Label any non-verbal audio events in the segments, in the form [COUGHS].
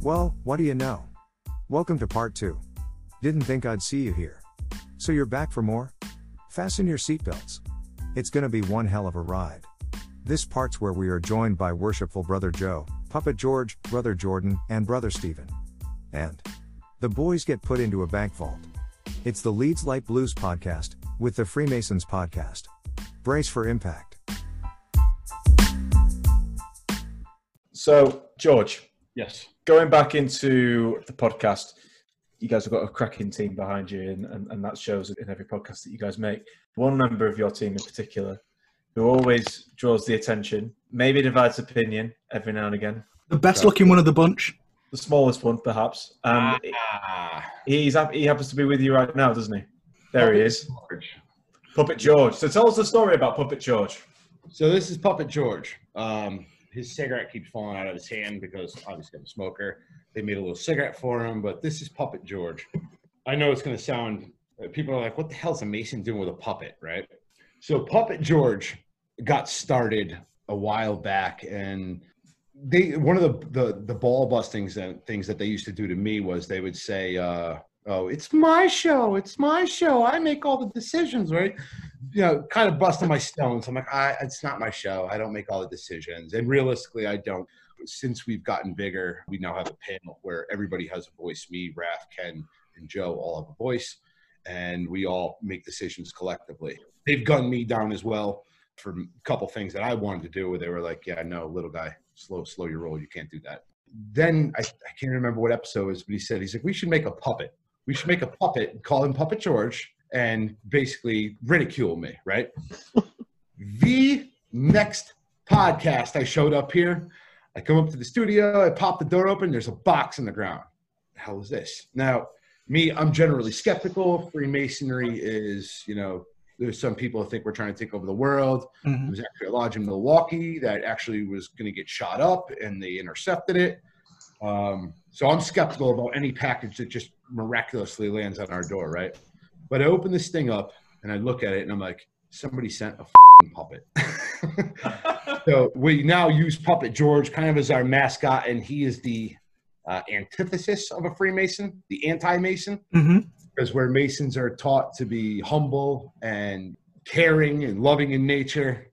Well, what do you know? Welcome to part 2. Didn't think I'd see you here. So you're back for more? Fasten your seatbelts. It's gonna be one hell of a ride. This part's where we are joined by worshipful Brother Joe, Puppet George, Brother Jordan, and Brother Stephen. And the boys get put into a bank vault. It's the Leeds Light Blues podcast, with the Freemasons podcast. Brace for impact. So, George, Yes. going back into the podcast, you guys have got a cracking team behind you, and, and, and that shows in every podcast that you guys make. One member of your team in particular who always draws the attention, maybe divides opinion every now and again. The best looking one of the bunch. The smallest one, perhaps. Um, Ah, he's he happens to be with you right now, doesn't he? There he is, George. Puppet George. So tell us the story about Puppet George. So this is Puppet George. Um, his cigarette keeps falling out of his hand because obviously I'm a smoker. They made a little cigarette for him, but this is Puppet George. I know it's going to sound. uh, People are like, "What the hell's a Mason doing with a puppet?" Right? So Puppet George got started a while back, and they one of the the, the ball bustings and things that they used to do to me was they would say, uh, "Oh, it's my show. It's my show. I make all the decisions." Right? you know, kind of busting my stones. I'm like, I, it's not my show. I don't make all the decisions. And realistically, I don't. Since we've gotten bigger, we now have a panel where everybody has a voice. Me, Raph, Ken, and Joe all have a voice, and we all make decisions collectively. They've gunned me down as well for a couple things that I wanted to do where they were like, yeah, no, little guy, slow, slow your roll. You can't do that. Then I, I can't remember what episode it was, but he said, he's like, we should make a puppet. We should make a puppet, call him Puppet George, and basically ridicule me, right? [LAUGHS] the next podcast I showed up here, I come up to the studio, I pop the door open, there's a box in the ground. The hell is this? Now, me, I'm generally skeptical. Freemasonry is, you know, there's some people who think we're trying to take over the world. Mhm. There was actually a lodge in Milwaukee that actually was going to get shot up, and they intercepted it. Um, so I'm skeptical about any package that just miraculously lands on our door, right? But I open this thing up and I look at it and I'm like, somebody sent a fing puppet. [LAUGHS] so we now use Puppet George kind of as our mascot, and he is the uh, antithesis of a Freemason, the anti-Mason hmm because where Masons are taught to be humble and caring and loving in nature,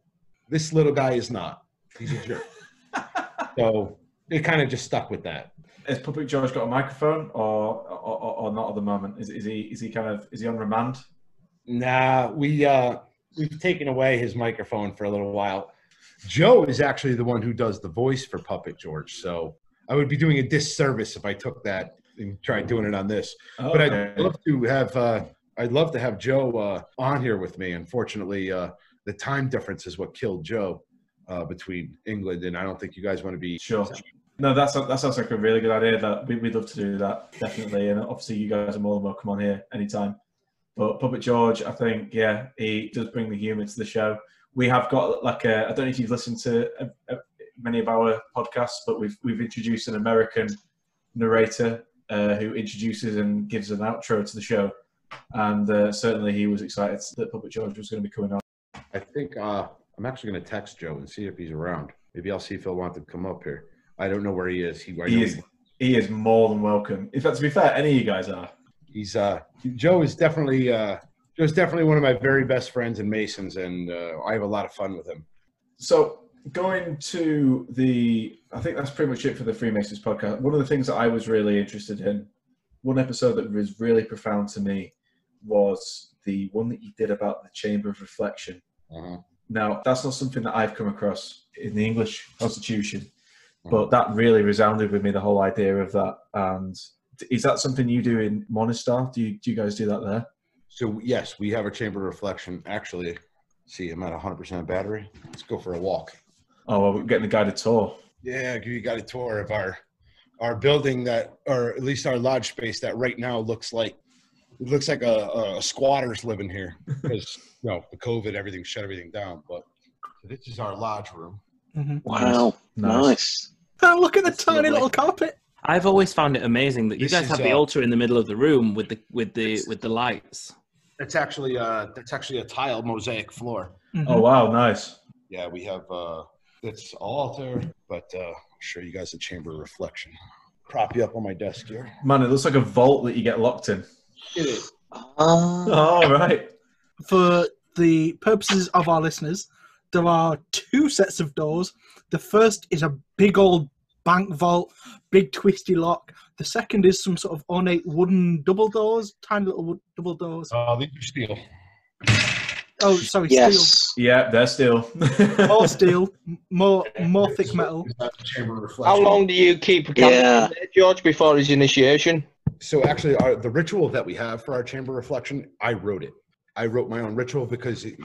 this little guy is not. He's a jerk. [LAUGHS] so it kind of just stuck with that. Has Puppet George got a microphone, or or, or, or not at the moment? Is, is he is he kind of is he on remand? Nah, we uh, we've taken away his microphone for a little while. Joe is actually the one who does the voice for Puppet George, so I would be doing a disservice if I took that and tried doing it on this. But I'd love to have uh, I'd love to have Joe uh, on here with me. Unfortunately, uh, the time difference is what killed Joe uh, between England, and I don't think you guys want to be Sure. No, that's that sounds like a really good idea. That we, we'd love to do that definitely, and obviously you guys are more than welcome on here anytime. But Puppet George, I think, yeah, he does bring the humour to the show. We have got like a, I don't know if you've listened to uh, uh, many of our podcasts, but we've we've introduced an American narrator uh, who introduces and gives an outro to the show, and uh, certainly he was excited that Puppet George was going to be coming on. I think uh, I'm actually going to text Joe and see if he's around. Maybe I'll see if he'll want to come up here. I don't know where he is. He, He is he is more than welcome. In fact, to be fair, any of you guys are. he's uh, Joe is definitely uh, Joe's definitely one of my very best friends in Masons, and uh, I have a lot of fun with him. So going to the, I think that's pretty much it for the Freemasons podcast. One of the things that I was really interested in, one episode that was really profound to me, was the one that you did about the Chamber of Reflection. Uh-huh. Now, that's not something that I've come across in the English Constitution, mm. but that really resounded with me. The whole idea of that, and is that something you do in Morningstar? Do you do you guys do that there? So yes, we have a chamber of reflection. Actually, see, I'm at 100 percent battery. Let's go for a walk. Oh, well, we're getting a guided tour. Yeah, give you a tour of our our building that, or at least our lodge space that right now looks like it looks like a, a squatter's living here because [LAUGHS] you know the COVID, everything shut everything down. But this is our lodge room. hmm Wow, Nice. nice. Oh, look at the That's tiny lovely. little carpet. I've always found it amazing that you This guys is, have the uh, altar in the middle of the room with the with the with the lights. That's actually uh that's actually a tile mosaic floor. Mhm. Oh wow, nice. Yeah, we have uh it's altar, but uh I'll show you guys the chamber of reflection. prop you up on my desk here. Man, it looks like a vault that you get locked in. It is. Ah. Oh, right. For the purposes of our listeners, there are two sets of doors. The first is a big old bank vault, big twisty lock. The second is some sort of ornate wooden double doors, tiny little wood, double doors. Uh, these are steel. Oh, sorry, Yes. Yeah, they're steel. [LAUGHS] More steel, more more thick metal. Is that the chamber How long do you keep a candle Yeah. there, George, before his initiation? So actually, our, the ritual that we have for our chamber of reflection, I wrote it. I wrote my own ritual because, it,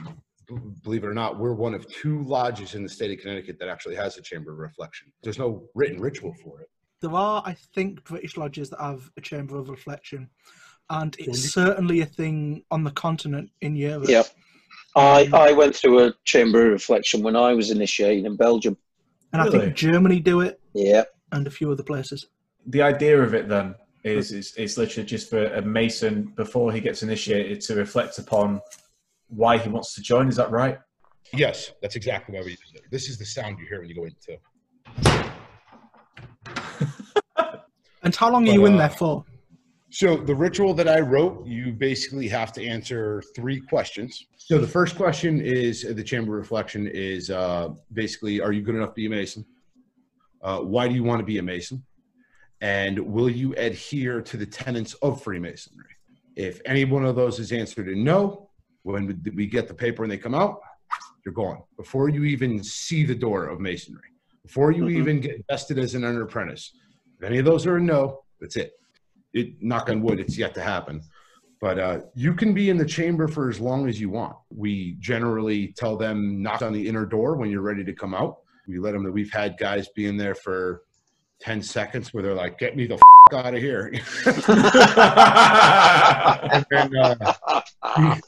believe it or not, we're one of two lodges in the state of Connecticut that actually has a chamber of reflection. There's no written ritual for it. There are, I think, British lodges that have a chamber of reflection, and when it's you- certainly a thing on the continent in Europe. yeah I, I went through a chamber of reflection when I was initiated in Belgium. And I think Germany do it, Yeah. and a few other places. the idea of it then is, is it's literally just for a mason before he gets initiated to reflect upon why he wants to join. Is that right? Yes, that's exactly why we use it. This is the sound you hear when you go into. [LAUGHS] And how long are But, you in uh, there for? So the ritual that I wrote, you basically have to answer three questions. So the first question is uh, the chamber reflection is uh, basically, are you good enough to be a mason? Uh, why do you want to be a mason? And will you adhere to the tenets of Freemasonry? If any one of those is answered in no, when we- get the paper and they come out, you're gone before you even see the door of masonry. Before you Mhm. even get vested as an under apprentice. If any of those are a no, that's it it knock on wood it's yet to happen but uh, you can be in the chamber for as long as you want we generally tell them knock on the inner door when you're ready to come out we let them that we've had guys be in there for 10 seconds where they're like get me the f- out of here [LAUGHS] and uh, we-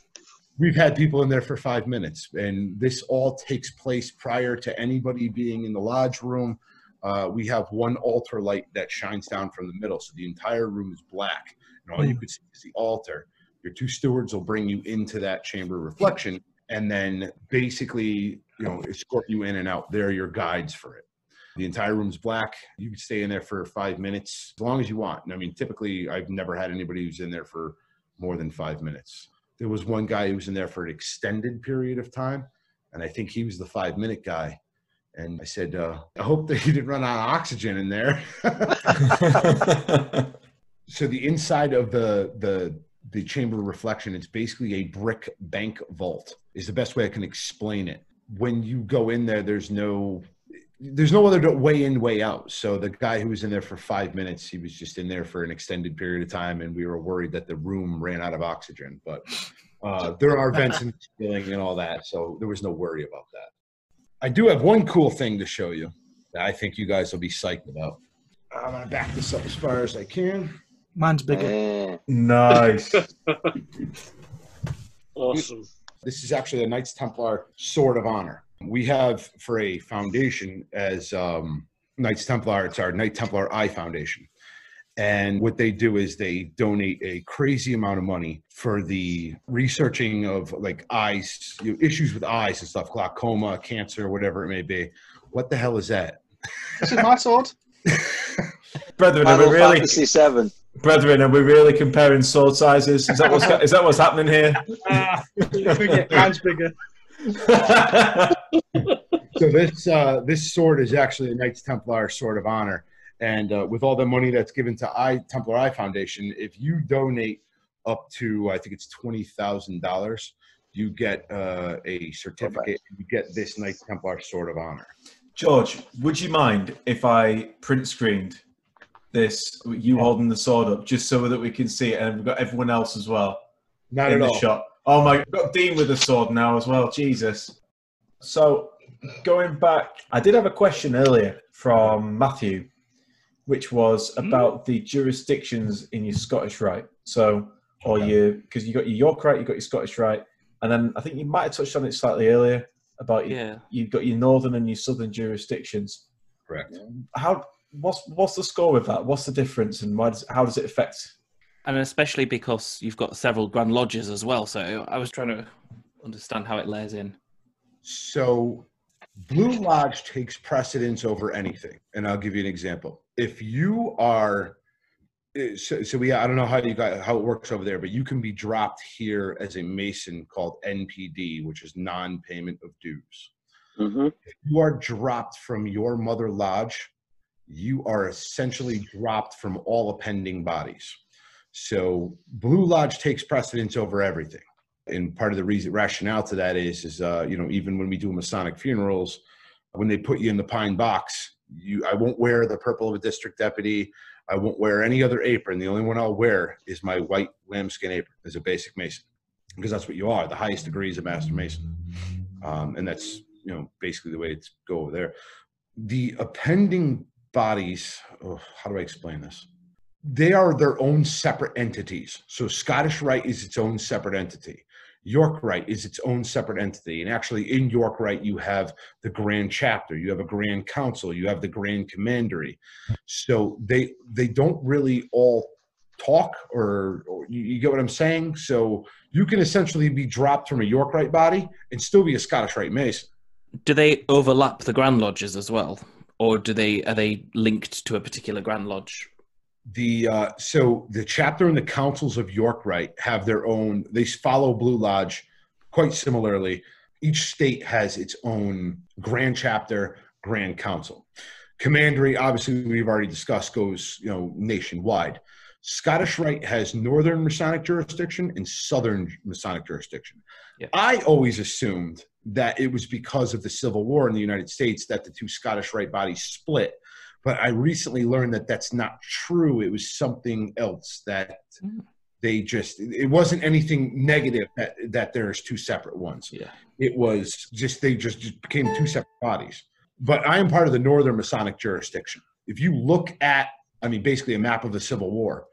we've had people in there for five minutes and this all takes place prior to anybody being in the lodge room uh, we have one altar light that shines down from the middle, so the entire room is black, and all you can see is the altar. Your two stewards will bring you into that chamber of reflection, and then basically, you know, escort you in and out. They're your guides for it. The entire room's black. You can stay in there for five minutes, as long as you want. And I mean, typically, I've never had anybody who's in there for more than five minutes. There was one guy who was in there for an extended period of time, and I think he was the five minute guy. And I said, uh, I hope that [LAUGHS] he didn't run out of oxygen in there. [LAUGHS] so the inside of the the the chamber of reflection, it's basically a brick bank vault. Is the best way I can explain it. When you go in there, there's no there's no other way in, way out. So the guy who was in there for five minutes, he was just in there for an extended period of time, and we were worried that the room ran out of oxygen. But uh, [LAUGHS] there are vents in the ceiling and all that, so there was no worry about that. I do have one cool thing to show you that I think you guys will be psyched about. I'm gonna back this up as far as I can. Mine's bigger. Mm. nice. [LAUGHS] Awesome. This is actually a Knights Templar Sword of Honor. We have for a foundation as um, Knights Templar, it's our Knight Templar Eye Foundation. And what they do is they donate a crazy amount of money for the researching of like eyes, you know, issues with eyes and stuff, glaucoma, cancer, whatever it may be. What the hell is that? This is my sword. [LAUGHS] Brethren, are we really, Fantasy Seven. brethren, are we really comparing sword sizes? Is that what's, [LAUGHS] is that what's happening here? Ah, bigger. Mine's bigger. [LAUGHS] so this uh, this sword is actually a Knights Templar Sword of Honor, and uh, with all the money that's given to I Templar Eye Foundation, if you donate up to I think it's twenty thousand dollars, you get uh, a certificate. You get this Knights Templar Sword of Honor. George, would you mind if I print screened this, you holding the sword up, just so that we can see it, and we've got everyone else as well Not in at the all. shot. Oh my, we've got Dean with the sword now as well. Jesus. So, going back, I did have a question earlier from Matthew, which was hmm? about the jurisdictions in your Scottish Rite. So, or you, because you got your York Rite, you got your Scottish Rite, and then I think you might have touched on it slightly earlier about your Yeah. you've got your northern and your southern jurisdictions. Correct. How what's what's the score with that? What's the difference, and why does how does it affect? And especially because you've got several grand lodges as well. So I was trying to understand how it layers in. So, Blue Lodge takes precedence over anything, and I'll give you an example. if you are so, so we I don't know how you got how it works over there, but you can be dropped here as a Mason called NPD, which is non-payment of dues. hmm If you are dropped from your mother lodge, you are essentially dropped from all appendant bodies. So Blue Lodge takes precedence over everything. And part of the reason rationale to that is is uh, you know, even when we do Masonic funerals, when they put you in the pine box, you I won't wear the purple of a district deputy. I won't wear any other apron. The only one I'll wear is my white lambskin apron as a basic mason, because that's what you are. The highest degree is a master mason, um, and that's you know basically the way it's go over there. The appendant bodies. Oh, how do I explain this? They are their own separate entities. So Scottish Rite is its own separate entity. York Rite is its own separate entity. And actually, in York Rite, you have the Grand Chapter, you have a Grand Council, you have the Grand Commandery. So they they don't really all talk, or, or you, you get what I'm saying. So you can essentially be dropped from a York Rite body and still be a Scottish Rite Mason. Do they overlap the Grand Lodges as well, or do they are they linked to a particular Grand Lodge? The uh, so the chapter and the councils of York Rite have their own. They follow Blue Lodge quite similarly. Each state has its own grand chapter, grand council. Commandery, obviously, we've already discussed, goes you know nationwide. Scottish Rite has northern Masonic jurisdiction and southern Masonic jurisdiction. Yeah. I always assumed that it was because of the Civil War in the United States that the two Scottish Rite bodies split but I recently learned that that's not true. It was something else that Mm. they just. It wasn't anything negative that that there's two separate ones. Yeah. It was just they just, just became two separate bodies. But I am part of the Northern Masonic jurisdiction. If you look at, I mean, basically a map of the Civil War,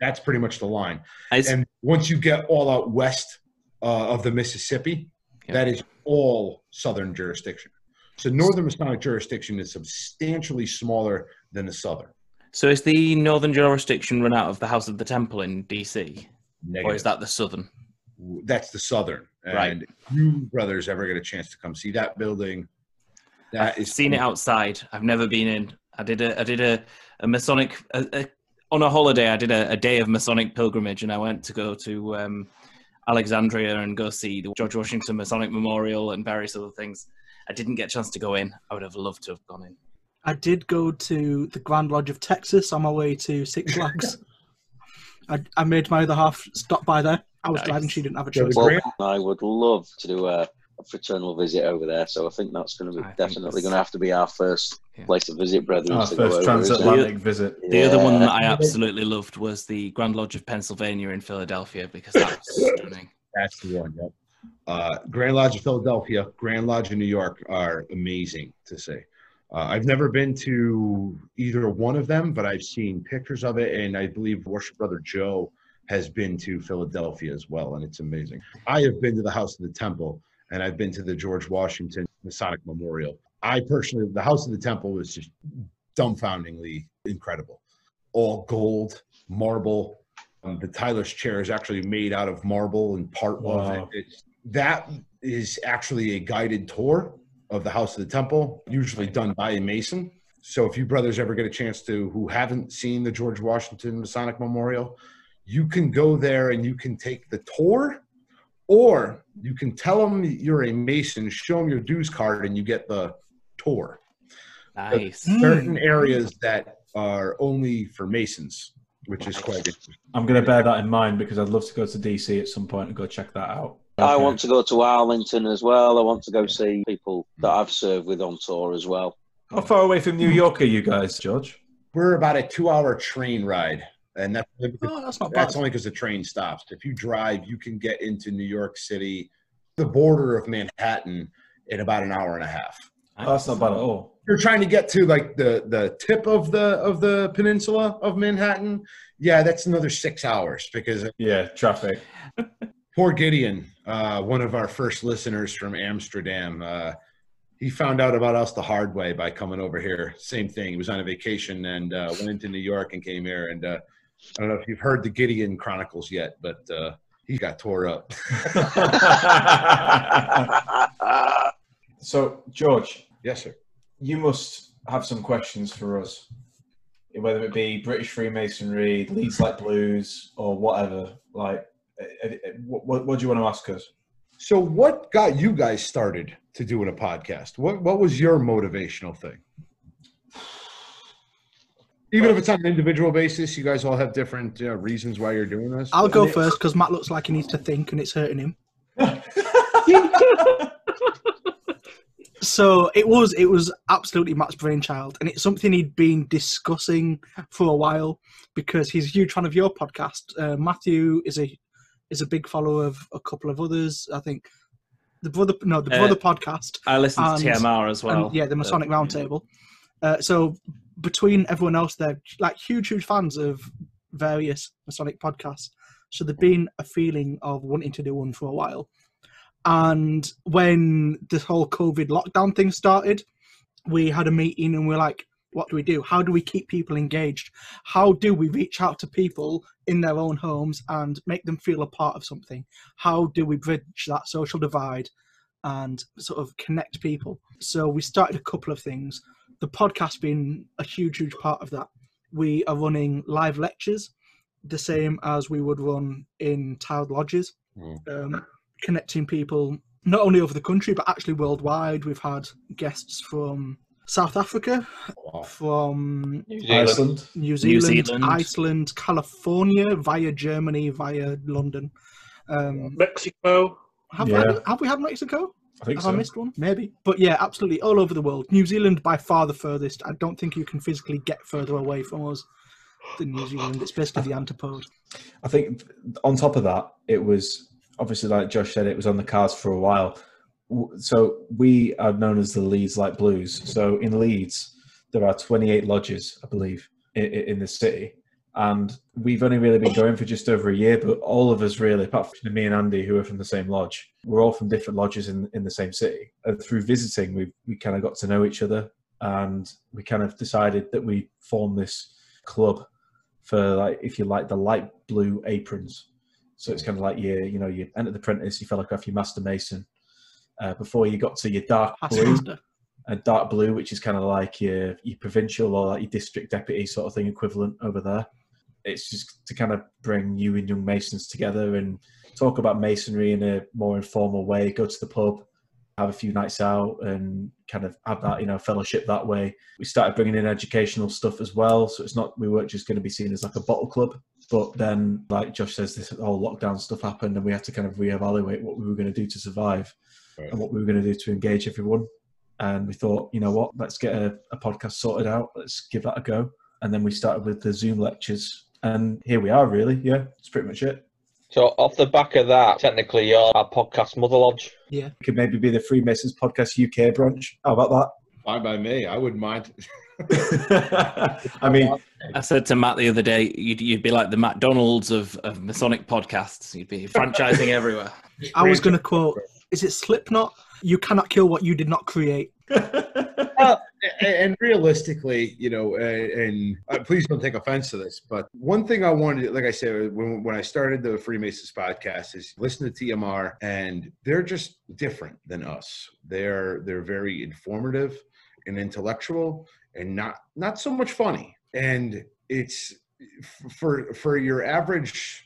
that's pretty much the line. And once you get all out west uh, of the Mississippi, Yeah. that is all Southern jurisdiction. So Northern Masonic jurisdiction is substantially smaller than the Southern. so is the northern jurisdiction run out of the House of the Temple in DC, or is that the southern? That's the Southern. Right. And if you brothers ever get a chance to come see that building, that I've is seen it outside. I've never been in. I did a I did a, a Masonic a, a, on a holiday. I did a, a day of Masonic pilgrimage, and I went to go to um, Alexandria and go see the George Washington Masonic Memorial and various other things. I didn't get a chance to go in. I would have loved to have gone in. I did go to the Grand Lodge of Texas on my way to Six [LAUGHS] Flags. I, I made my other half stop by there. I was Nice. glad and she didn't have a So choice. Well, I would love to do a, a fraternal visit over there. So I think that's going to be think definitely going to have to be our first Yeah. place to visit, brethren. Our to go first over, isn't transatlantic visit. The other one that I absolutely loved was the Grand Lodge of Pennsylvania in Philadelphia because that was [COUGHS] stunning. That's the one. Yep. Uh, Grand Lodge of Philadelphia, Grand Lodge of New York are amazing to see. Uh, I've never been to either one of them, but I've seen pictures of it, and I believe Worship Brother Joe has been to Philadelphia as well, and it's amazing. I have been to the House of the Temple, and I've been to the George Washington Masonic Memorial. I personally, the House of the Temple was just dumbfoundingly incredible. All gold, marble. Um, the Tyler's chair is actually made out of marble and part of it. It's, that is actually a guided tour of the House of the Temple, usually done by a Mason. So if you brothers ever get a chance to, who haven't seen the George Washington Masonic Memorial, you can go there and you can take the tour, or you can tell them you're a Mason, show them your dues card, and you get the tour. Nice. Mm. Certain areas that are only for Masons, which is quite interesting. I'm going to bear that in mind because I'd love to go to DC at some point and go check that out. I want to go to Arlington as well. I want to go see people that I've served with on tour as well. How far away from New York are you guys, George? We're about a two-hour train ride, and that's Oh, that's not bad. That's only because the train stops. If you drive, you can get into New York City, the border of Manhattan, in about an hour and a half. Oh, that's not bad at all. You're trying to get to like the the tip of the of the peninsula of Manhattan. Yeah, that's another six hours because Yeah, traffic. [LAUGHS] poor Gideon, uh, one of our first listeners from Amsterdam, uh, he found out about us the hard way by coming over here. Same thing. He was on a vacation and uh, went into New York and came here. And uh, I don't know if you've heard the Gideon Chronicles yet, but uh, he got tore up. [LAUGHS] [LAUGHS] so, George, yes, sir. You must have some questions for us. whether it be British Freemasonry, Leeds Light Blues, or whatever. Like, uh, uh, what, what, what do you want to ask us? So, what got you guys started to doing a podcast? What What was your motivational thing? Even if it's on an individual basis, you guys all have different uh, reasons why you're doing this. I'll go first because Matt looks like he needs to think and it's hurting him. [LAUGHS] [LAUGHS] so it was it was absolutely Matt's brainchild, and it's something he'd been discussing for a while because he's a huge fan of your podcast. Uh, Matthew is a is a big follower of a couple of others. I think the brother no the Uh, brother podcast I listen to And- TMR as well. and yeah, the Masonic Uh, Roundtable. Uh, so between everyone else, they're like huge, huge fans of various Masonic podcasts. So there'd been a feeling of wanting to do one for a while. And when this whole COVID lockdown thing started, we had a meeting and we're like, what do we do? How do we keep people engaged? How do we reach out to people in their own homes and make them feel a part of something? How do we bridge that social divide and sort of connect people? So we started a couple of things. The podcast being a huge, huge part of that. We are running live lectures, the same as we would run in tiled lodges, Mm. um, connecting people not only over the country but actually worldwide. We've had guests from South Africa, Wow. from New Zealand. Iceland. New Zealand, Zealand. Iceland, California, via Germany, via London. Um, Mexico. have, Yeah. we, have we had Mexico? I think Have so. I missed one? Maybe. But yeah, absolutely. All over the world. New Zealand by far the furthest. I don't think you can physically get further away from us than New Zealand. It's basically the [LAUGHS] antipode. I think on top of that, it was obviously like Josh said, it was on the cards for a while. So we are known as the Leeds Light Blues. So in Leeds, there are 28 lodges, I believe, in, in the city. And we've only really been going for just over a year, but all of us really, apart from me and Andy, who are from the same lodge, we're all from different lodges in, in the same city. And through visiting, we we kind of got to know each other, and we kind of decided that we form this club for like, if you like, the light blue aprons. So it's kind of like you, you know, you entered the apprentice, you fell off your master mason. Uh, before you got to your dark blue, Taskmaster. a dark blue, which is kind of like your your provincial or like your district deputy sort of thing equivalent over there. It's just to kind of bring you and young masons together and talk about masonry in a more informal way. Go to the pub, have a few nights out, and kind of have that you know fellowship that way. We started bringing in educational stuff as well, so it's not we weren't just going to be seen as like a bottle club. But then, like Josh says, this whole lockdown stuff happened, and we had to kind of reevaluate what we were going to do to survive Right. and what we were going to do to engage everyone and we thought, you know what, let's get a, a podcast sorted out. Let's give that a go. And then we started with the Zoom lectures, and here we are. Really, yeah, it's pretty much it. So off the back of that, technically you're our podcast mother lodge. Yeah. Could maybe be the Freemasons Podcast UK branch. How about that? Fine by me. I wouldn't mind. [LAUGHS] that? [LAUGHS] I mean, I said to Matt the other day, you'd, you'd be like the McDonald's of, of Masonic podcasts. You'd be franchising everywhere. I was going to quote, is it Slipknot? You cannot kill what you did not create. [LAUGHS] Well, and realistically, you know, and, and uh, please don't take offense to this, but one thing I wanted, like I said, when, when I started the Freemasons podcast, is listen to TMR, and they're just different than us. They're they're very informative and intellectual, and not not so much funny. And it's for for your average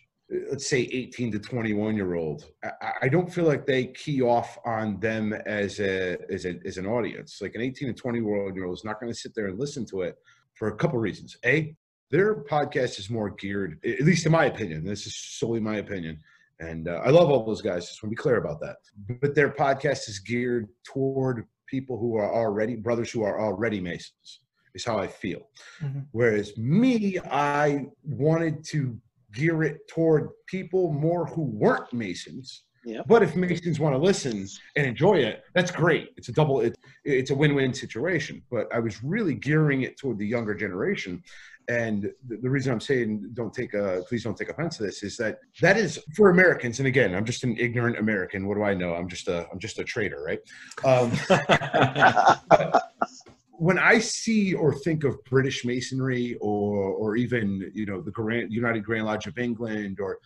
let's say 18 to 21 year old I, I don't feel like they key off on them as a as a as an audience. Like an 18 to 20 year old is not going to sit there and listen to it for a couple reasons. A their podcast is more geared at least in my opinion this is solely my opinion and uh, i love all those guys just want to be clear about that. But their podcast is geared toward people who are already brothers who are already masons is how i feel. Mhm. whereas me i wanted to gear it toward people more who weren't masons. Yeah. but if masons want to listen and enjoy it that's great. It's a double it, it's a win-win situation. But i was really gearing it toward the younger generation. And the, the reason i'm saying don't take a please don't take offense to this is that that is for americans. And again i'm just an ignorant american. What do i know? I'm just a i'm just a trader right? Um, [LAUGHS] when I see or think of British Masonry or or even you know the Grand, United Grand Lodge of England or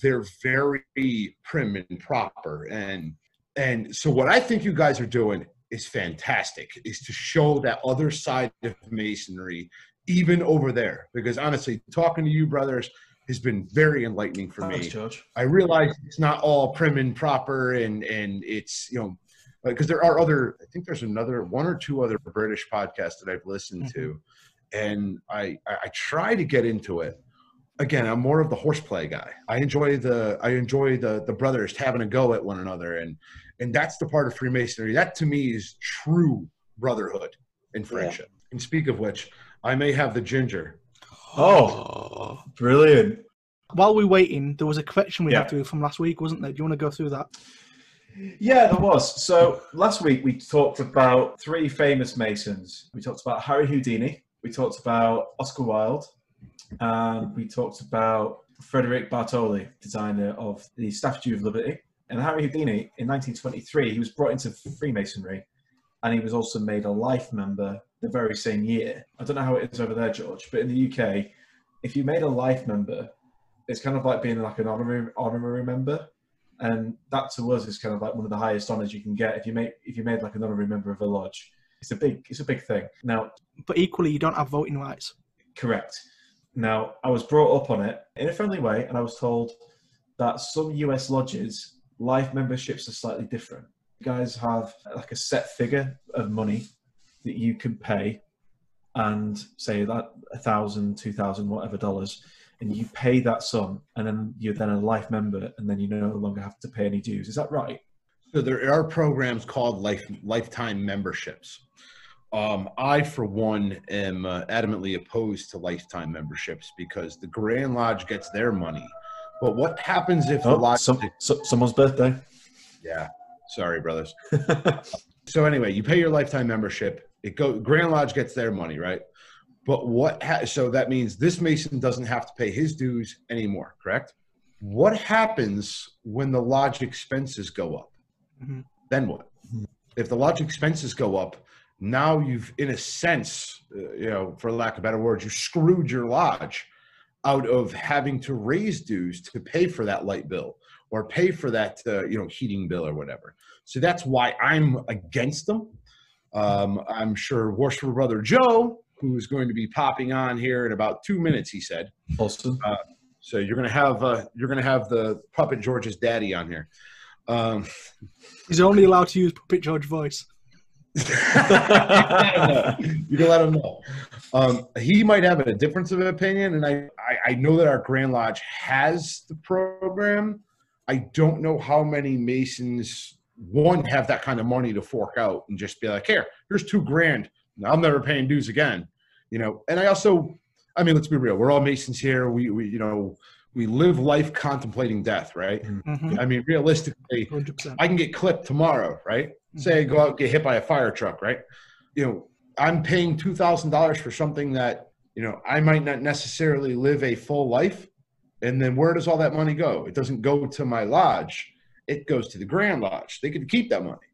they're very prim and proper and and so what I think you guys are doing is fantastic is to show that other side of masonry even over there. Because honestly, talking to you brothers has been very enlightening for Thanks, me. George. I realize it's not all prim and proper, and and it's you know because there are other. I think there's another one or two other British podcasts that I've listened to, mm-hmm. and I, I I try to get into it. Again, I'm more of the horseplay guy. I enjoy the I enjoy the the brothers having a go at one another, and and that's the part of Freemasonry. That to me is true brotherhood and friendship. And speak of which, I may have the ginger. Oh, brilliant. While we're waiting, there was a question we Yeah. had to do from last week, wasn't there? Do you want to go through that? Yeah, there was. So last week we talked about three famous Masons. We talked about Harry Houdini, we talked about Oscar Wilde, and we talked about Frederick Bartholdi, designer of the Statue of Liberty. And Harry Houdini, in 1923, he was brought into Freemasonry, and he was also made a life member the very same year. I don't know how it is over there, George, but in the UK, if you made a life member, it's kind of like being like an honorary honorary member and that to us is kind of like one of the highest honors you can get if you make if you made like an honorary member of a lodge. It's a big it's a big thing. Now, But equally, you don't have voting rights. correct. Now, I was brought up on it in a friendly way, and I was told that some US lodges life memberships are slightly different. You guys have like a set figure of money that you can pay, and say that a thousand, two thousand, whatever dollars, and you pay that sum, and then you're then a life member, and then you no longer have to pay any dues. Is that right? So there are programs called life lifetime memberships. Um, I, for one, am uh, adamantly opposed to lifetime memberships because the Grand Lodge gets their money. But what happens if the Oh, lodge? some, so, someone's birthday. Yeah, sorry, brothers. [LAUGHS] So anyway, you pay your lifetime membership. It go Grand Lodge gets their money, right? But what? Ha- so that means this Mason doesn't have to pay his dues anymore, correct? What happens when the lodge expenses go up? Mhm. Then what? If the lodge expenses go up, now you've, in a sense, uh, you know, for lack of better words, you screwed your lodge out of having to raise dues to pay for that light bill or pay for that, uh, you know, heating bill or whatever. So that's why I'm against them. Um, I'm sure Worshipful brother Joe, who's going to be popping on here in about two minutes, he said. Awesome. So you're gonna have uh, you're gonna have the puppet George's daddy on here. Um, He's only allowed to use Puppet George voice. [LAUGHS] you can let him know. Um, he might have a difference of opinion, and I, I, I know that our Grand Lodge has the program. I don't know how many Masons one have that kind of money to fork out and just be like, here, here's two grand. I'm never paying dues again. You know, and I also, I mean, let's be real. We're all Masons here. We, we you know, we live life contemplating death, right? Mhm. I mean, realistically, 100%. I can get clipped tomorrow, right? Say I go out and get hit by a fire truck, right? You know, I'm paying two thousand dollars for something that you know I might not necessarily live a full life, and then where does all that money go? It doesn't go to my lodge; it goes to the Grand Lodge. They can keep that money.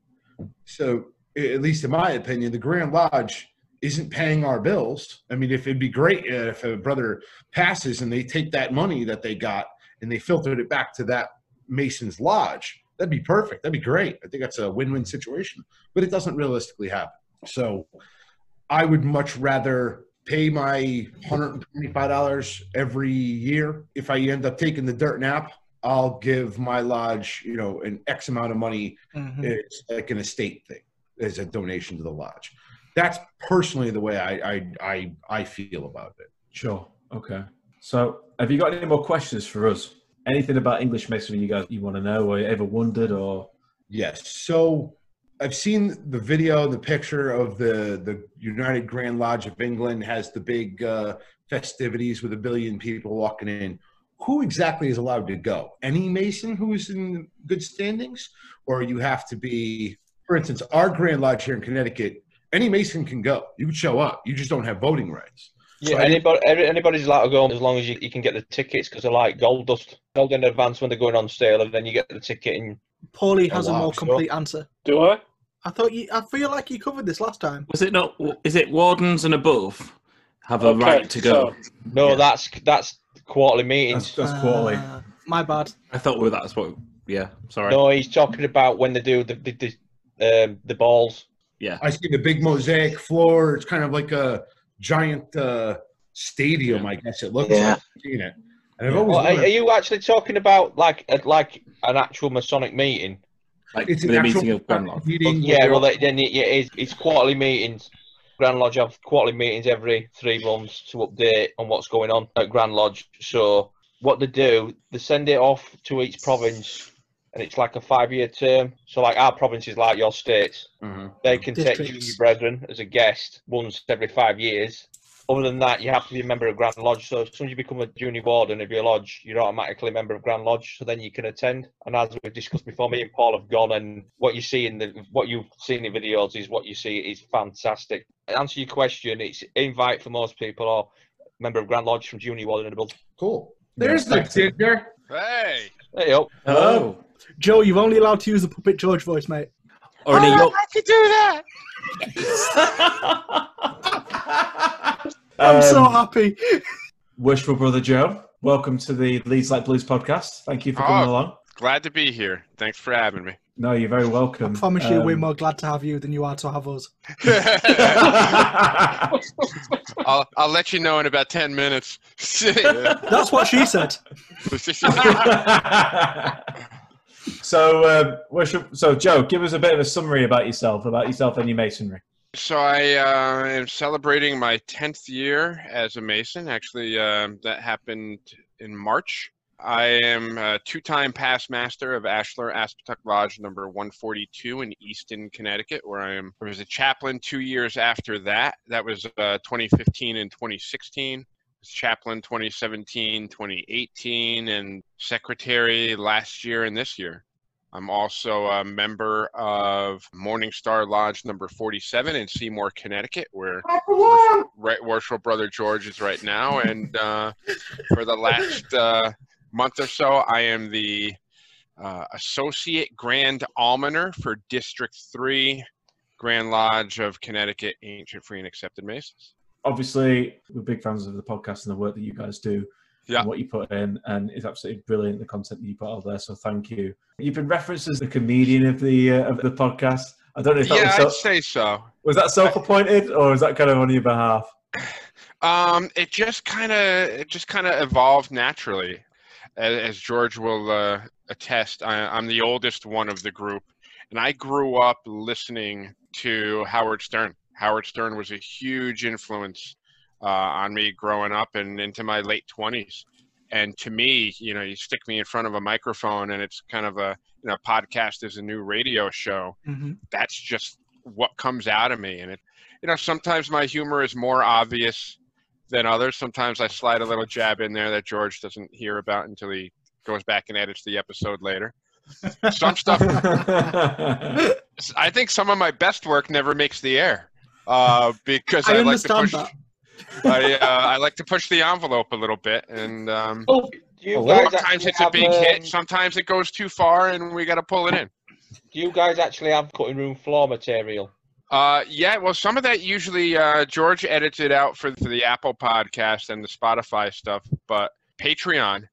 So, a- at least in my opinion, the Grand Lodge isn't paying our bills. I mean, if it'd be great if a brother passes and they take that money that they got and they filtered it back to that Mason's lodge, that'd be perfect. That'd be great. I think that's a win-win situation, but it doesn't realistically happen. So I would much rather pay my $125 every year. If I end up taking the dirt nap, I'll give my lodge, you know, an X amount of money. Mhm. It's like an estate thing as a donation to the lodge. That's personally the way I I I, I feel about it. Sure. Okay. So, have you got any more questions for us? Anything about English masonry you guys you want to know, or you ever wondered, or Yes. So I've seen the video, the picture of the the United Grand Lodge of England has the big uh, festivities with a billion people walking in. Who exactly is allowed to go? Any Mason who's in good standings, or you have to be, for instance, our Grand Lodge here in Connecticut. Any Mason can go. You can show up. You just don't have voting rights. Yeah, I- anybody, anybody's allowed to go as long as you, you can get the tickets because they're like gold dust. Gold in advance when they're going on sale, and then you get the ticket. And Paulie has a more complete answer. Do I? I thought you. I feel like you covered this last time. Was it not? Is it wardens and above have a Okay, right to go? so- no, Yeah. that's that's quarterly meetings. that's, that's quarterly? Uh, my bad. I thought well, that's what. Yeah, sorry. No, he's talking about when they do the the, the, um, the balls. Yeah, I see the big mosaic floor. It's kind of like a giant uh, stadium. I guess it looks Yeah. like I've seen it. And I've always Well, are, wondered- are you actually talking about like a, like an actual Masonic meeting? Like it's an the actual meeting of Grand Lodge. meeting. Yeah, well, then then it, it's, it's quarterly meetings. Grand Lodge have quarterly meetings every three months to update on what's going on at Grand Lodge. So what they do, they send it off to each province, and it's like a five-year term. So like our province is like your states. Mhm. They can take you and your brethren as a guest once every five years. Other than that, you have to be a member of Grand Lodge. So as soon as you become a junior warden of your lodge, you're automatically a member of Grand Lodge. So then you can attend. And as we've discussed before, me and Paul have gone, and what you see in the what you've seen in videos is what you see is fantastic. To answer your question, it's invite for most people or member of Grand Lodge from junior warden and above. Cool. There's Yeah, the thanks. digger. Hey. There you go. Hello. Joe, you're only allowed to use the Puppet George voice, mate. Or in a I could do that. I'm so Um, happy. Worshipful brother Joe, welcome to the Leeds Light Blues podcast. Thank you for coming Oh. along. Glad to be here. Thanks for having me. No, you're very welcome. I promise you, we're Um, more glad to have you than you are to have us. [LAUGHS] I'll I'll let you know in about ten minutes. [LAUGHS] That's what she said. [LAUGHS] so, um, worship, so Joe, give us a bit of a summary about yourself, about yourself and your masonry. so I uh, am celebrating my tenth year as a Mason. Actually, um, that happened in March. I am a two-time past master of Ashlar Aspetuck Lodge number 142 in Easton, Connecticut, where I am. I was a chaplain two years after that. That was uh, 2015 and 2016. Chaplain 2017, 2018, and secretary last year and this year. I'm also a member of Morningstar Lodge number 47 in Seymour, Connecticut, where right, worshipful brother George is right now. And uh, for the last uh, month or so, I am the uh, associate grand almoner for District 3 Grand Lodge of Connecticut Ancient Free and Accepted Masons. Obviously, we're big fans of the podcast and the work that you guys do. Yeah. and what you put in, and it's absolutely brilliant the content that you put out there. So thank you. You've been referenced as the comedian of the uh, of the podcast. I don't know if that Yeah, was, I'd say so. was that self-appointed or was that kind of on your behalf? [SIGHS] Um, it just kind of it just kind of evolved naturally, as, as George will uh, attest. I, I'm the oldest one of the group, and I grew up listening to Howard Stern. Howard Stern was a huge influence uh, on me growing up and into my late twenties. And to me, you know, you stick me in front of a microphone, and it's kind of a you know, podcast is a new radio show. Mhm. that's just what comes out of me. And it you know sometimes my humor is more obvious than others. Sometimes i slide a little jab in there that george doesn't hear about until he goes back and edits the episode later. Some stuff [LAUGHS] [LAUGHS] i think some of my best work never makes the air uh, because I i, like to push that. I, uh, I like to push the envelope a little bit and um, Oh, do you guys sometimes it's a big um, hit sometimes it goes too far and we got to pull it in Do you guys actually have cutting room floor material? Uh, yeah, well, some of that usually uh, George edits it out for for the Apple podcast and the Spotify stuff, but Patreon.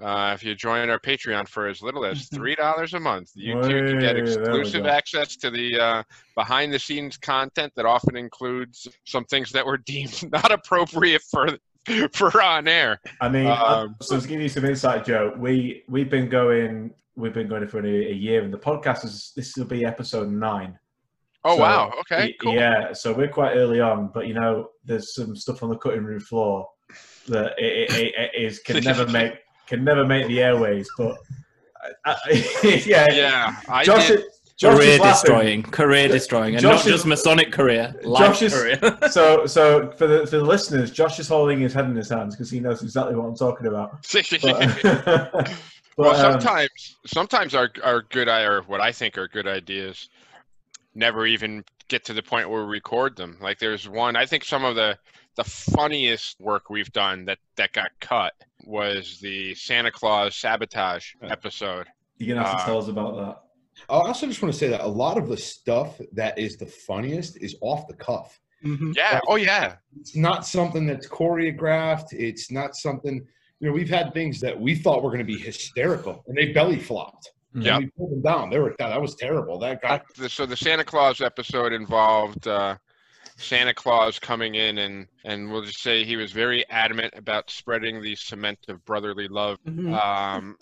Uh, if you join our Patreon for as little as Mhm. three dollars a month, you too can get Way, exclusive access to the uh, behind-the-scenes content that often includes some things that were [LAUGHS] deemed not appropriate for for on air. I mean, Um, so to give you some insight, Joe, we we've been going we've been going for a, a year, and the podcast is this will be episode nine. Oh So, wow! Okay, cool. Yeah, so we're quite early on, but you know, there's some stuff on the cutting room floor that it, it, it, it is [LAUGHS] can never [LAUGHS] make can never make the airways. But I, I, [LAUGHS] yeah, Yeah, I Josh, did. Josh career destroying, career destroying, and Josh not is- just Masonic career, life Josh is- career. [LAUGHS] So, [LAUGHS] so for the for the listeners, Josh is holding his head in his hands because he knows exactly what I'm talking about. But, but, well, um, sometimes sometimes our our good i or what I think are good ideas never even get to the point where we record them. Like there's one I think some of the the funniest work we've done that that got cut was the Santa Claus sabotage episode. you're gonna have to uh, tell us about that. I also just want to say that a lot of the stuff that is the funniest is off the cuff. Mhm. Yeah. Oh yeah. It's not something that's choreographed. It's not something, you know, we've had things that we thought were going to be hysterical and they belly flopped. Yeah. We pulled them down. They were, that was terrible. That got, So the Santa Claus episode involved uh, Santa Claus coming in and and we'll just say he was very adamant about spreading the cement of brotherly love. Mhm. Um,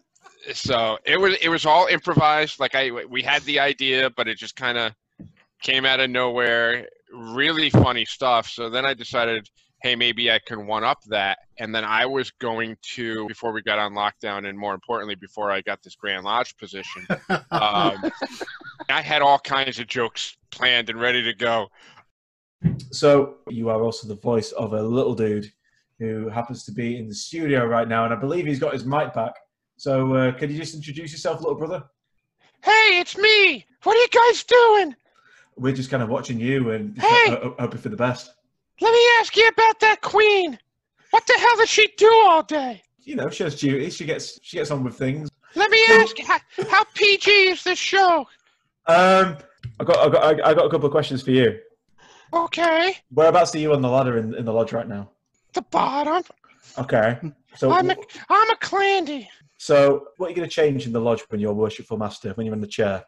so it was it was all improvised. Like I we had the idea, but it just kind of came out of nowhere. Really funny stuff. So then I decided, hey, maybe I can one up that. And then I was going to before we got on lockdown, and more importantly, before I got this Grand Lodge position. [LAUGHS] Um, I had all kinds of jokes planned and ready to go. So you are also the voice of a little dude who happens to be in the studio right now, and I believe he's got his mic back. So uh, could you just introduce yourself, little brother? Hey, it's me. What are you guys doing? We're just kind of watching you and [LAUGHS] Hey! ho- ho- hoping for the best. Let me ask you about that queen. What the hell does she do all day? You know, she has duties. She gets she gets on with things. Let me ask, how, how PG is this show? Um, I got I got I got a couple of questions for you. Okay, Whereabouts are you on the ladder in, in the lodge right now? the bottom. Okay. So I'm a, I'm a clandy. so what are you going to change in the lodge when you're worshipful master when you're in the chair?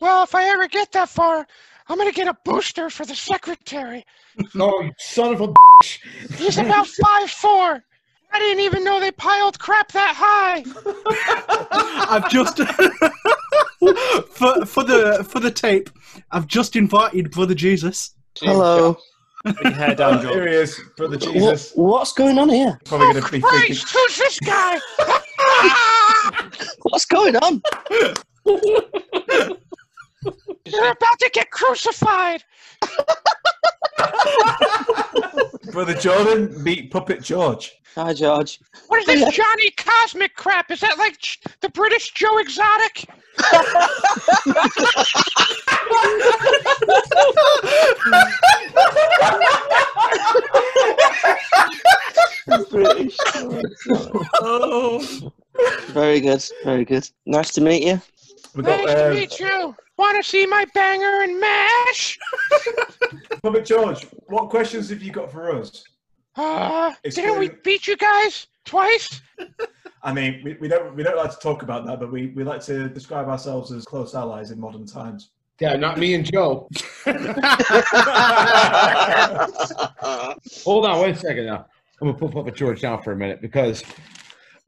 Well, if I ever get that far, I'm gonna get a booster for the secretary. no, [LAUGHS] oh, you son of a bitch. He's about [LAUGHS] five four. I didn't even know they piled crap that high. [LAUGHS] I've just for for the for the tape. I've just invited Brother Jesus. Hello. Put your hair down, oh, Here he is, brother What, Jesus. what's going on here? Probably Oh going to be thinking. Christ, who's this guy? [LAUGHS] What's going on? [LAUGHS] You're about to get crucified. [LAUGHS] Brother Jordan, meet Puppet George. Hi, George. What is this. Johnny Cosmic crap? Is that like J- the British Joe Exotic? British. [LAUGHS] Oh, Very good. Very good. Nice to meet you. We got Nice to uh, meet you. Want to see my banger and mash? [LAUGHS] Puppet George. What questions have you got for us? Uh, It's didn't we beat you guys twice? [LAUGHS] I mean, we, we don't we don't like to talk about that, but we, we like to describe ourselves as close allies in modern times. Yeah, not me and Joe. [LAUGHS] Hold on, wait a second now. I'm gonna put Puppet George down for a minute because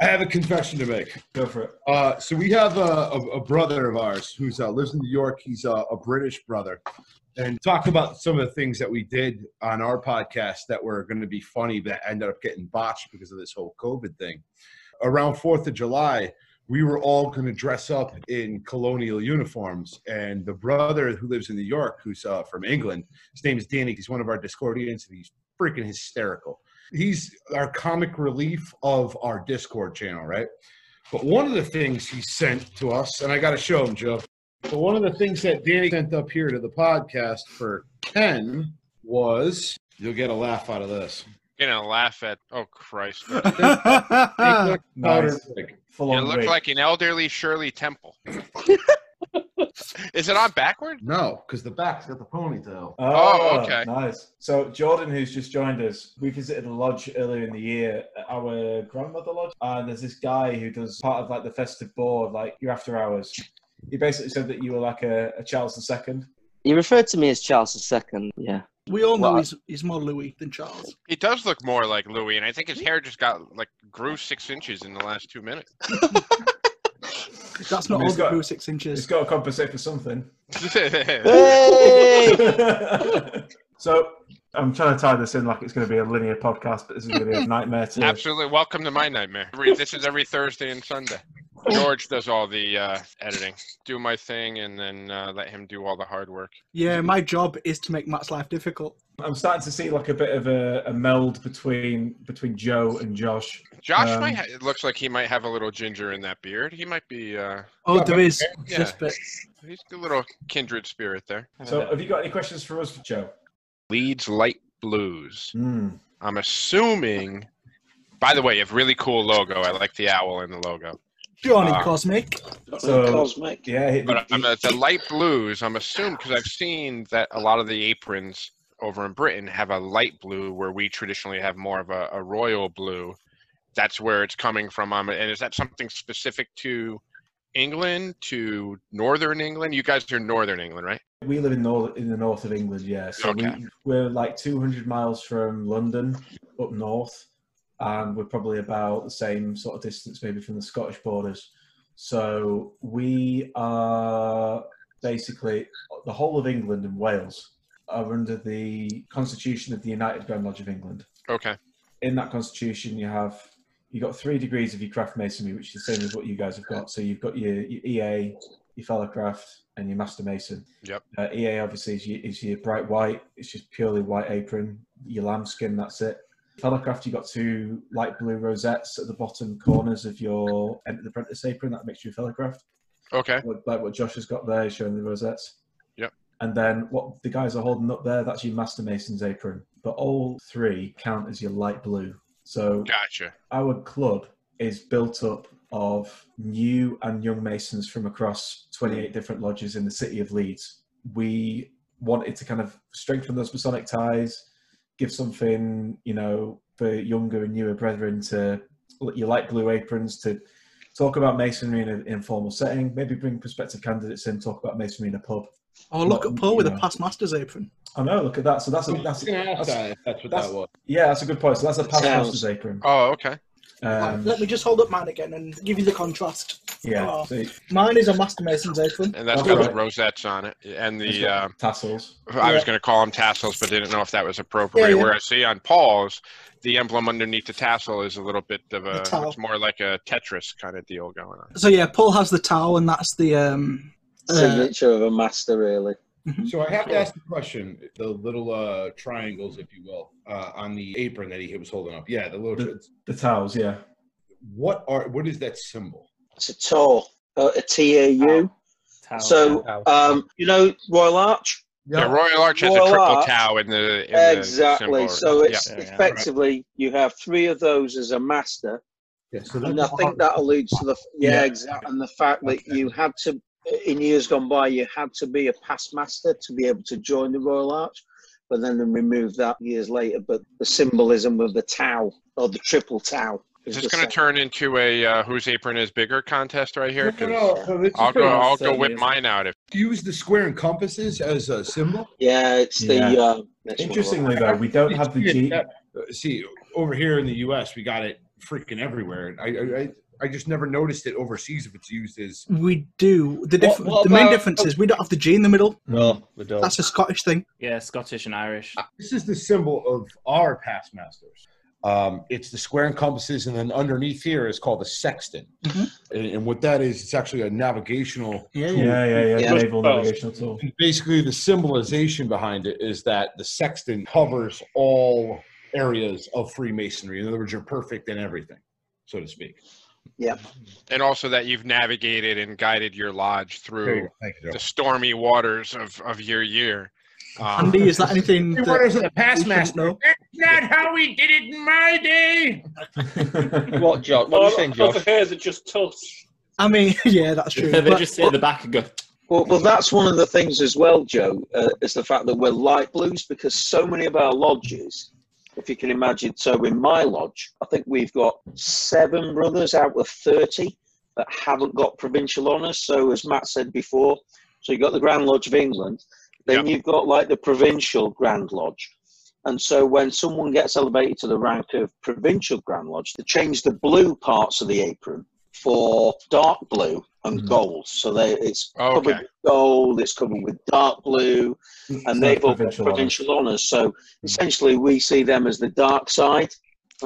I have a confession to make. Go for it. Uh, so we have a, a, a brother of ours who's uh, lives in New York. He's a, a British brother, and talk about some of the things that we did on our podcast that were going to be funny that ended up getting botched because of this whole COVID thing. Around Fourth of July, we were all going to dress up in colonial uniforms, and the brother who lives in New York, who's uh, from England, his name is Danny. He's one of our Discordians, and he's freaking hysterical. He's our comic relief of our Discord channel, right? But one of the things he sent to us, and I got to show him, Joe. But one of the things that Danny sent up here to the podcast for Ken was you'll get a laugh out of this. Gonna laugh at. Oh Christ! [LAUGHS] Powder Nice. wig. Full You on like an elderly Shirley Temple. [LAUGHS] Is it on backward? No, because the back's got the ponytail. Oh, oh, okay. Nice. So Jordan, who's just joined us, we visited a lodge earlier in the year, our grandmother lodge, and there's this guy who does part of like the festive board, like your after hours. He basically said that you were like a, a Charles II. He referred to me as Charles II. Yeah. we all know Well, he's, he's more Louis than Charles. He does look more like Louis, and I think his hair just got like grew six inches in the last two minutes. [LAUGHS] That's not I mean, all he's the got- blue six He's inches. got to compensate for something. [LAUGHS] So I'm trying to tie this in like it's going to be a linear podcast, but this is going to be a nightmare to. Absolutely. Welcome to my nightmare. This is every Thursday and Sunday. George does all the uh, editing. Do my thing and then uh, let him do all the hard work. Yeah, my job is to make Matt's life difficult. I'm starting to see like a bit of a, a meld between between Joe and Josh. Josh Um, might. Ha- it looks like he might have a little ginger in that beard. He might be. Uh, Oh, Yeah, there but- is Yeah. this bit. he's a little kindred spirit there. So have you got any questions for us, Joe? Leeds Light Blues. Hmm. I'm assuming. By the way, you have really cool logo. I like the owl in the logo. Johnny Ah. Cosmic. So- Cosmic. Yeah, But he- I'm it's a light blues. I'm assuming because I've seen that a lot of the aprons over in Britain have a light blue, where we traditionally have more of a, a royal blue. That's where it's coming from. Um, and is that something specific to England, to Northern England? You guys are Northern England, right? We live in north in the north of England, yeah. So Okay. we, we're like 200 miles from London up north, and we're probably about the same sort of distance, maybe from the Scottish borders. So we are basically the whole of England and Wales are under the Constitution of the United Grand Lodge of England. Okay. In that Constitution, you have you got three degrees of your craft masonry, which is the same as what you guys have got. So you've got your, your EA, your fellow craft, and your master mason. Yep. Uh, EA obviously is your, is your bright white. It's just purely white apron. Your lambskin, that's it. Fellowcraft, you've got two light blue rosettes at the bottom corners of your Entered Apprentice apron. That makes you a Fellowcraft. Okay. Like, like what Josh has got there, showing the rosettes. Yep. And then what the guys are holding up there, that's your Master Mason's apron. But all three count as your light blue. So Gotcha. our club is built up of new and young masons from across 28 different lodges in the city of Leeds. We wanted to kind of strengthen those Masonic ties, give something, you know, for younger and newer brethren to you like blue aprons to talk about masonry in an informal setting, maybe bring prospective candidates in, talk about masonry in a pub. Oh, look Not, at Paul with you a past master's apron. I know, look at that. So that's a, I was that's, gonna that's that if that's what that's- that was. yeah, that's a good point. So that's a past Sounds- master's apron. Oh, okay. Um, Let me just hold up mine again and give you the contrast. Yeah, Oh. Mine is a Master Mason's apron. And that's Okay. got the rosettes on it, and the. Uh, tassels. I was Yeah. going to call them tassels, but didn't know if that was appropriate. Yeah, yeah. Whereas, see, on Paul's, the emblem underneath the tassel is a little bit of a. towel. It's more like a Tetris kind of deal going on. So yeah, Paul has the towel, and that's the um. uh, Signature of a master, really. So I have to ask the question: the little uh, triangles, if you will, uh, on the apron that he was holding up. Yeah, the little. The- The towels, yeah. what are? What is that symbol? It's a tall, uh, a TAU. Towel. So, um, you know, Royal Arch? Yeah, Royal Arch has a triple Arch. tau in the. In Exactly. symbol. So it's Yeah, yeah. effectively you have three of those as a master, Yeah, so and I think that alludes to the yeah, Yeah. exactly, and the fact that Okay. you had to in years gone by you had to be a past master to be able to join the Royal Arch, but then they removed that years later. But the symbolism of the Tau or the triple Tau Is is this going to turn into a uh, whose apron is bigger contest right here? No, no, no, this I'll go. pretty- I'll go whip mine out if. You use the square and compasses as a symbol. Yeah, it's the. Yeah. Uh. Interestingly, though, we don't have the G. Uh, See, over here in the U.S., we got it freaking everywhere. I, I, I, I just never noticed it overseas if it's used as. We do the diff- What- what the main about- difference is we don't have the G in the middle. No, we don't. That's a Scottish thing. Yeah, Scottish and Irish. This is the symbol of our past masters. Um, it's the square and compasses, and then underneath here is called the sextant. Mhm. And, and what that is, it's actually a navigational. Yeah, Yeah, yeah, yeah. Yeah. Naval navigational tool. And basically, the symbolization behind it is that the sextant covers all areas of Freemasonry. In other words, you're perfect in everything, so to speak. Yeah. And also that you've navigated and guided your lodge There you through you, the stormy waters of, of your year. Um, Andy, is that anything [LAUGHS] Three that quarters of the we past shouldn't master. That's not how we did it in my day. [LAUGHS] What, Josh? What are you saying, Over Josh? here, they're just tuss. I mean, [LAUGHS] yeah, that's true. they but- just sit at the back and go. Well, well, that's one of the things as well, Joe, uh, is the fact that we're light blues because so many of our lodges, if you can imagine, so in my lodge, I think we've got seven brothers out of 30 that haven't got provincial honours. So, as Matt said before, so you've got the Grand Lodge of England, then you've got like the provincial Grand Lodge. And so, when someone gets elevated to the rank of provincial Grand Lodge, they change the blue parts of the apron for dark blue and Mhm. gold. So they, it's Okay. covered with gold, it's covered with dark blue, and So they've all got provincial honours. provincial honours. So essentially, we see them as the dark side,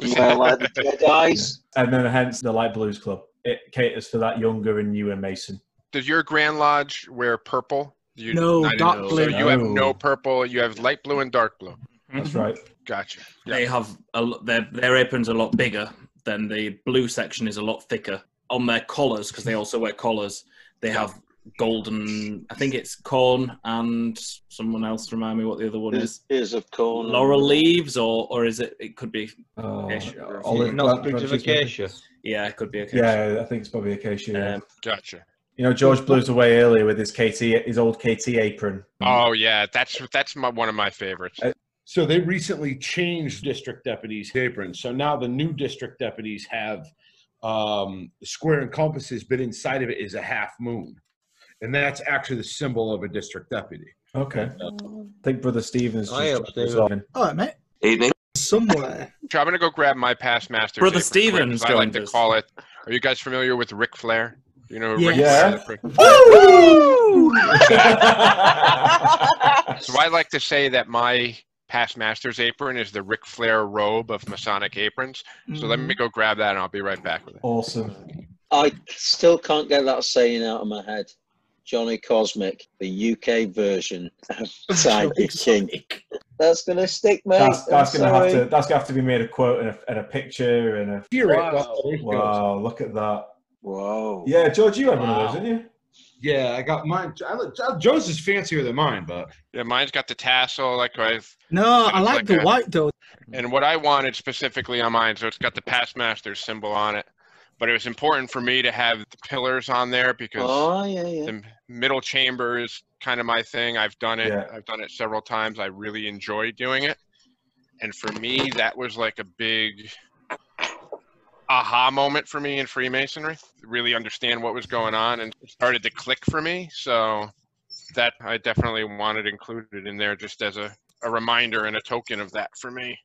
and we're like the Jedi's. [LAUGHS] And then hence the Light Blues Club. It caters for that younger and newer Mason. Does your Grand Lodge wear purple? You, No, dark know. blue. So you have No. no purple. You have light blue and dark blue. That's Mm-hmm. right. Gotcha. They have a, their their apron's a lot bigger. Then the blue section is a lot thicker. On their collars, because they also wear collars, they have golden. I think it's corn and someone else remind me what the other one is. Is of corn. Laurel leaves, or or is it? It could be. Acacia. olive Not plant of acacia. Yeah, it could be. Okay. Yeah, I think it's probably acacia. yeah. Um, Gotcha. You know, George blew us away earlier with his KT, his old KT apron. Mm. Oh yeah, that's that's my, one of my favorites. Uh, so they recently changed district deputies' aprons. So now the new district deputies have um, the square and compasses, but inside of it is a half moon, and that's actually the symbol of a district deputy. Okay. I think Brother Stevens just Hi, up, dropped Stephen. All right, mate. Evening. Somewhere. [LAUGHS] So I'm gonna go grab my past master's. Brother apron Stevens I like to us. call it. Are you guys familiar with Ric Flair? Do you know who Ric Yeah. Flair? Woo! [LAUGHS] So I like to say that my past master's apron is the Ric Flair robe of Masonic aprons. So let Mm. me go grab that and I'll be right back with it. Awesome. I still can't get that saying out of my head. Johnny Cosmic, the UK version of [LAUGHS] Tiger King. That's gonna stick, mate. That's, that's gonna have to that's gonna have to be made a quote and a, and a picture and a Hear it. Wow. Well, there it goes. wow. Look at that. Whoa. Yeah, George, you had one of those, didn't you? Yeah, I got mine. I, look- Joe's is fancier than mine, but Yeah, mine's got the tassel, like I. No, I like like the a- white though. And what I wanted specifically on mine, so it's got the past master's symbol on it, but it was important for me to have the pillars on there because Oh yeah, yeah. the middle chamber is kind of my thing. I've done it. Yeah. I've done it several times. I really enjoy doing it. And for me, that was like a big aha moment for me in Freemasonry. Really understand what was going on and started to click for me. So that I definitely wanted included in there just as a, a reminder and a token of that for me.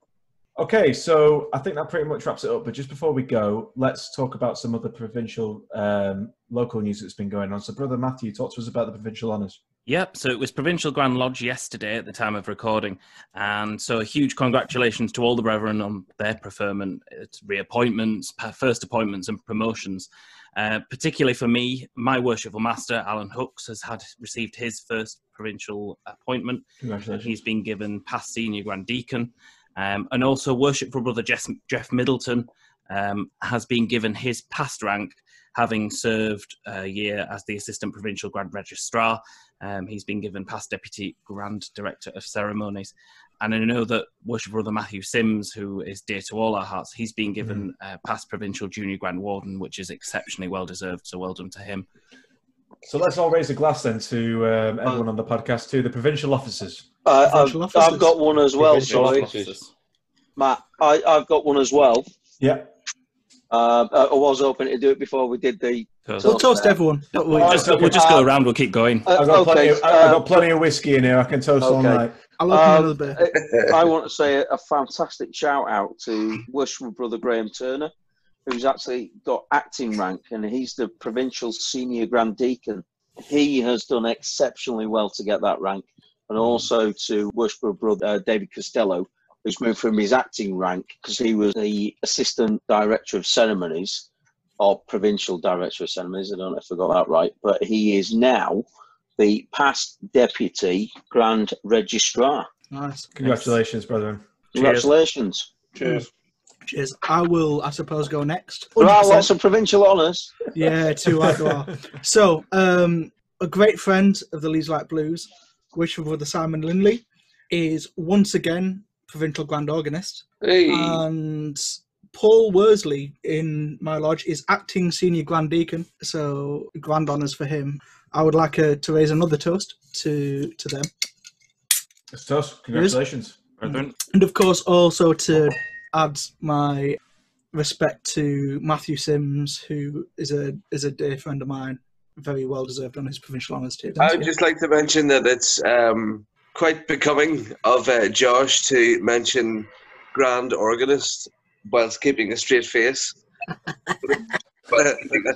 Okay, so I think that pretty much wraps it up. But just before we go, let's talk about some other provincial, um, local news that's been going on. So, brother Matthew, talk to us about the provincial honours. Yep, so it was Provincial Grand Lodge yesterday at the time of recording. And so a huge congratulations to all the brethren on their preferment, reappointments, first appointments, and promotions. Uh, particularly for me, my worshipful master, Alan Hooks, has had received his first provincial appointment. Congratulations. He's been given past senior Grand Deacon. Um, and also, worshipful brother Jeff, Jeff Middleton um, has been given his past rank, having served a year as the Assistant Provincial Grand Registrar. Um, he's been given past Deputy Grand Director of Ceremonies. And I know that Worship Brother Matthew Sims, who is dear to all our hearts, he's been given uh, past Provincial Junior Grand Warden, which is exceptionally well deserved. So well done to him. So let's all raise a glass then to um, everyone on the podcast, to the provincial officers. Uh, I've, officers. I've got one as well. Provincial Sorry, officers. Matt. I, I've got one as well. Yeah. Uh, I was hoping to do it before we did the. Toast. We'll toast everyone. Don't worry. Oh, Just- okay. we'll just go Uh, around. We'll keep going. Uh, I've got, okay, plenty of, I- I've uh, got plenty of whiskey in here. I can toast all Okay. night. I'll open um, another beer. I want to say a, a fantastic shout out to Worshipful Brother Graham Turner, who's actually got acting rank, and he's the provincial senior grand deacon. He has done exceptionally well to get that rank, and also to Worshipful Brother uh, David Costello, who's moved from his acting rank because he was the assistant director of ceremonies or provincial director of ceremonies. I don't know if I got that right, but he is now the past deputy grand registrar. Nice. Congratulations, brethren. Congratulations. Cheers. Cheers. I will, I suppose, go next. There are 100%. lots of provincial honours. Yeah, too right there are. So, um, a great friend of the Leeds Light Blues, Worshipful Brother Simon Lindley, is once again provincial grand organist. Hey. And Paul Worsley in my lodge is acting senior grand deacon, so grand honours for him. I would like uh, to raise another toast to to them, Let's toast. Congratulations. Brethren. and of course also to add my respect to Matthew Sims, who is a is a dear friend of mine, very well deserved on his provincial honours too. I would just like to mention that it's um, quite becoming of uh, Josh to mention grand organist whilst keeping a straight face. [LAUGHS] but I think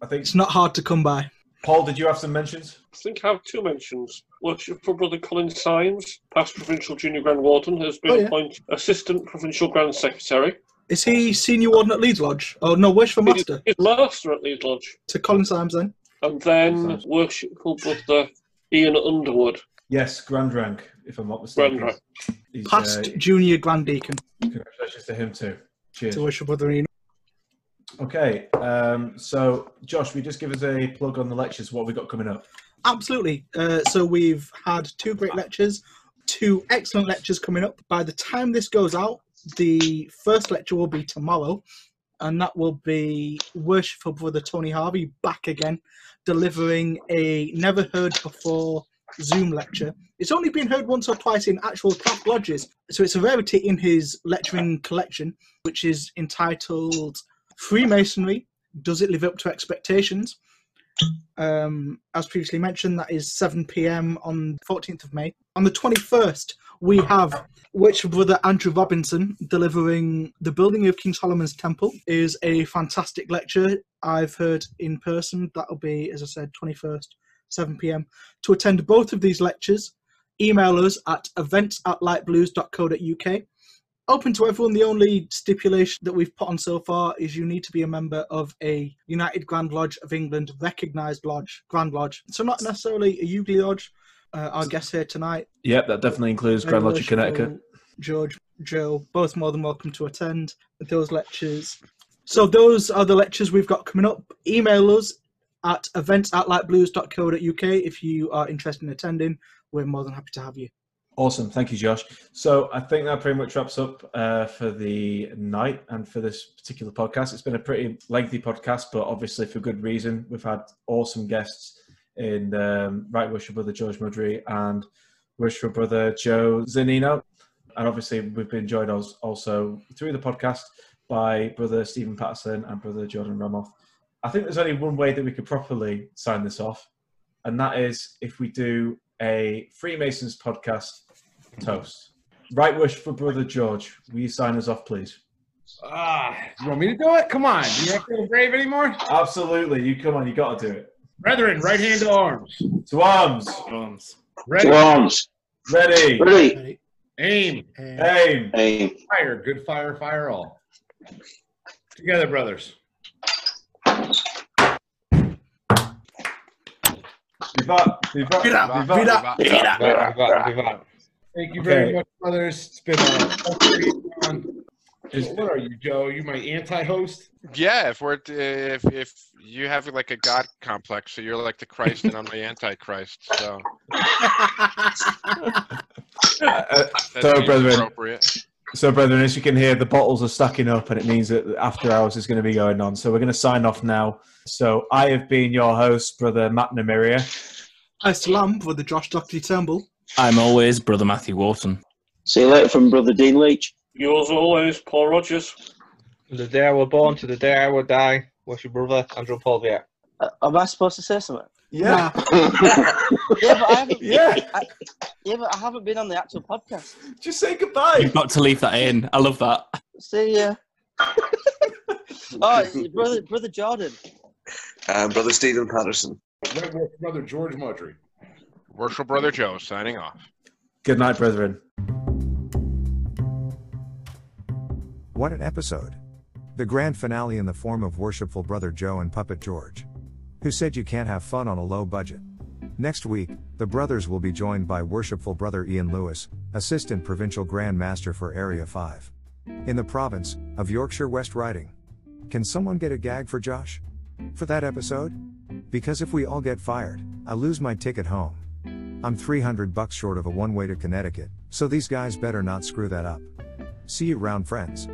I think It's not hard to come by. Paul, did you have some mentions? I think I have two mentions. Worshipful Brother Colin Symes, past Provincial Junior Grand Warden, has been Oh, yeah. appointed Assistant Provincial Grand Secretary. Is he senior warden at Leeds Lodge? Oh no, Worshipful He's, Master he's Master at Leeds Lodge. to Colin Symes then. And then Worshipful Brother Ian Underwood, Yes, grand rank, if I'm not mistaken. Grand Rank. Past uh, junior grand deacon congratulations to him too. Cheers. to Worshipful Brother Ian. Okay, um, so Josh, will you just give us a plug on the lectures? What we got coming up? Absolutely. Uh, so we've had two great lectures, two excellent lectures coming up. By the time this goes out, the first lecture will be tomorrow, and that will be Worshipful Brother Tony Harvey back again, delivering a never heard before Zoom lecture. It's only been heard once or twice in actual craft lodges, so it's a rarity in his lecturing collection, which is entitled Freemasonry Does It Live Up to Expectations? Um, as previously mentioned, that is 7 p.m. on the 14th of May. On the 21st, we have which brother Andrew Robinson delivering the building of King Solomon's Temple is a fantastic lecture I've heard in person. That'll be, as I said, 21st, 7 p.m. To attend both of these lectures, email us at events at lightblues.co.uk. Open to everyone. The only stipulation that we've put on so far is you need to be a member of a United Grand Lodge of England recognised lodge, Grand Lodge. So not necessarily a UGLE Lodge. Uh, our guest here tonight, Yep, that definitely includes Grand Lodge of Connecticut. George, Joe, both more than welcome to attend those lectures. So those are the lectures we've got coming up. Email us at events at lightblues.co.uk if you are interested in attending. We're more than happy to have you. Awesome, thank you, Josh. So I think that pretty much wraps up uh, for the night and for this particular podcast. It's been a pretty lengthy podcast, but obviously for good reason. We've had awesome guests in um, Right Worship Brother George Mudry and Worship Brother Joe Zanino. And obviously we've been joined also through the podcast by Brother Stephen Patterson and Brother Jordan Ramoth. I think there's only one way that we could properly sign this off, and that is if we do a Freemasons podcast toast. Right Worshipful Brother George. Will you sign us off, please? Ah, you want me to do it? Come on. Do you not feel brave anymore? Absolutely. You come on, you got to do it. Brethren, right hand to arms. To arms. Arms. Ready. To arms. Ready. Ready. Aim. Aim. Aim. Fire. Good fire. Fire all. Together, brothers. Vivat. Vivat. Vivat. Vivat. Vivat. Vivat, vivat, vivat. Thank you very Okay. much, brothers. It's been a Is what are you, Joe? You my anti-host? Yeah, if we're if if you have like a god complex, so you're like the Christ and I'm the Antichrist. So [LAUGHS] Uh, so, brethren, so, brethren, as you can hear, the bottles are stacking up, and it means that after hours is going to be going on. So, we're going to sign off now. So, I have been your host, Brother Matt Namiria. Hi, Salam, brother Josh Dockley Turnbull. I'm always Brother Matthew Wharton. See you later from Brother Dean Leach. Yours always, Paul Rogers. From the day I was born to the day I will die, what's your brother, Andrew Paul Viet? Uh, am I supposed to say something? Yeah. [LAUGHS] Yeah, but I haven't. Yeah. I, yeah, but I haven't been on the actual podcast. Just say goodbye. You've got to leave that in. I love that. See ya. [LAUGHS] oh, brother, brother Jordan. Um, Brother Stephen Patterson. Right with brother George Mudry. Worship Brother Joe signing off. Good night, brethren. What an episode! The grand finale in the form of worshipful brother Joe and puppet George. Who said you can't have fun on a low budget? Next week, the brothers will be joined by worshipful brother Ian Lewis, Assistant Provincial Grand Master for Area 5. In the province of Yorkshire West Riding. Can someone get a gag for Josh? For that episode? Because if we all get fired, I lose my ticket home. I'm 300 bucks short of a one way to Connecticut, so these guys better not screw that up. See you round, friends.